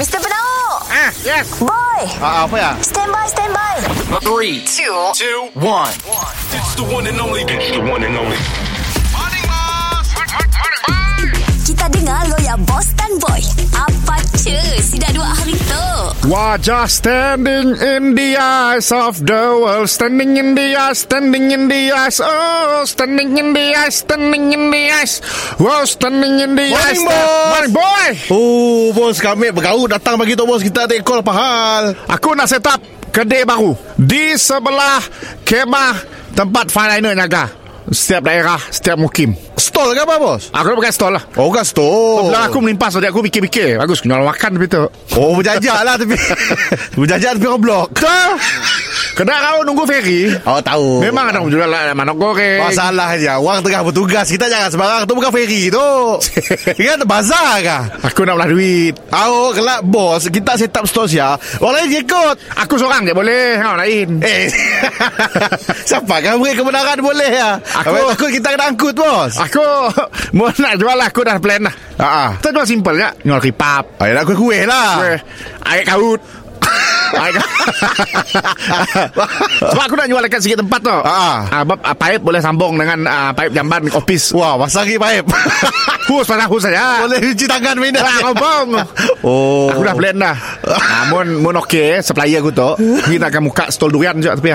Mr. Penau Ah, yes. Boy Ah, apa ya? Stand by, stand by Three, two, two, one. It's the one and only. It's the one and only. Kita dengar lo ya Boss dan Boy Apa cu Si dah dua hari tu Wajah standing in the eyes of the world Standing in the eyes, standing in the eyes Oh, standing in the eyes, standing in the eyes Wow, standing in the eyes Morning, boss. Morning, boy Oh, bos kami bergaul datang bagi tu bos. Kita take call apa hal? Aku nak set up kedai baru. Di sebelah kemah tempat finaliner jaga. Setiap daerah, setiap mukim. Stall ke apa bos? Aku nak pakai stall lah. Oh kan stall. Belakang aku melimpas Jadi aku fikir-fikir Bagus, jual makan tapi tu. Oh berjajak lah tapi Berjajak tapi orang blok Kedai kau nunggu ferry? Oh tahu. Memang ada jual lah manok goreng. Masalahnya Orang tengah bertugas. Kita jangan sembarang Tu bukan ferry tu. Kan bazar kah? Aku nak belah duit. Tahu kelak bos Kita set up stall sia Orang lain je ikut Aku seorang je boleh. Kau lain Eh. Siapa kan beri kebenaran boleh ya Aku- Aku takut kita kena angkut bos. Aku Mau nak jual lah Aku dah plan lah. Ah, ah. Kita jual simple je. Jual kipap. Ayo nak kuih-kuih lah. Kuih. Air kaut Sebab aku nak jual dekat sikit tempat tu Ah. ah, bab, ah, Paip boleh sambung dengan ah, Paip jamban Office Wah pasang lagi paip. Hus pasal hus saja Boleh cuci tangan minat Ah, ngomong Oh. Aku dah plan dah. Namun Mun okey Supplier aku tu Kita akan buka stol durian je Tapi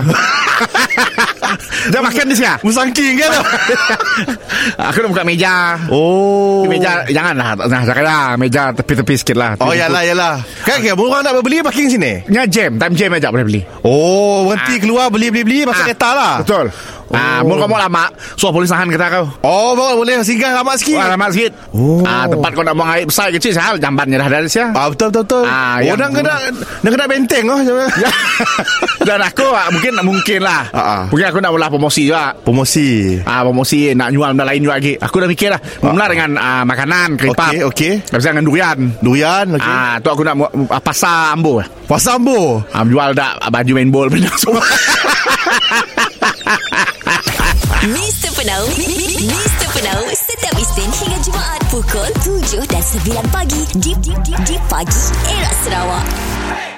ya Dia makan di sini Musangking kan? Aku nak buka meja. Oh. Meja Janganlah. Nah janganlah Meja tepi-tepi sikit lah. Oh yalah yalah. Kan kira orang nak beli parking sini? Nya jam. Time jam aja boleh beli. Oh berhenti keluar beli-beli-beli Pasal Ah, kereta lah. Betul. Ah, mun kau mau lama Suah polis tahan kereta kau. Oh boleh, boleh singgah lama sikit. Wah lama sikit. Oh. ah, Tempat kau nak buang air besar kecil Sahal. Jambannya dah ada siya Ah betul betul betul. Ah, oh nak kena nak kena benteng oh. Dan aku ah, mungkin mungkin lah. Ah, ah. Mungkin aku nak mula promosi juga Promosi. Ah, promosi nak jual benda lain juga lagi. Aku dah mikir lah. Mula dengan ah, makanan, keripap. Okey, okey. Habis dengan durian. Durian okey. Ah, tu aku nak ah, pasar ambo. Pasal ambo. Ah, jual dak ah, baju main ball benda semua. Mr. Penau Mr. Penau Setiap Isnin hingga Jumaat Pukul 7 dan 9 pagi Di, di, di, di pagi Era Sarawak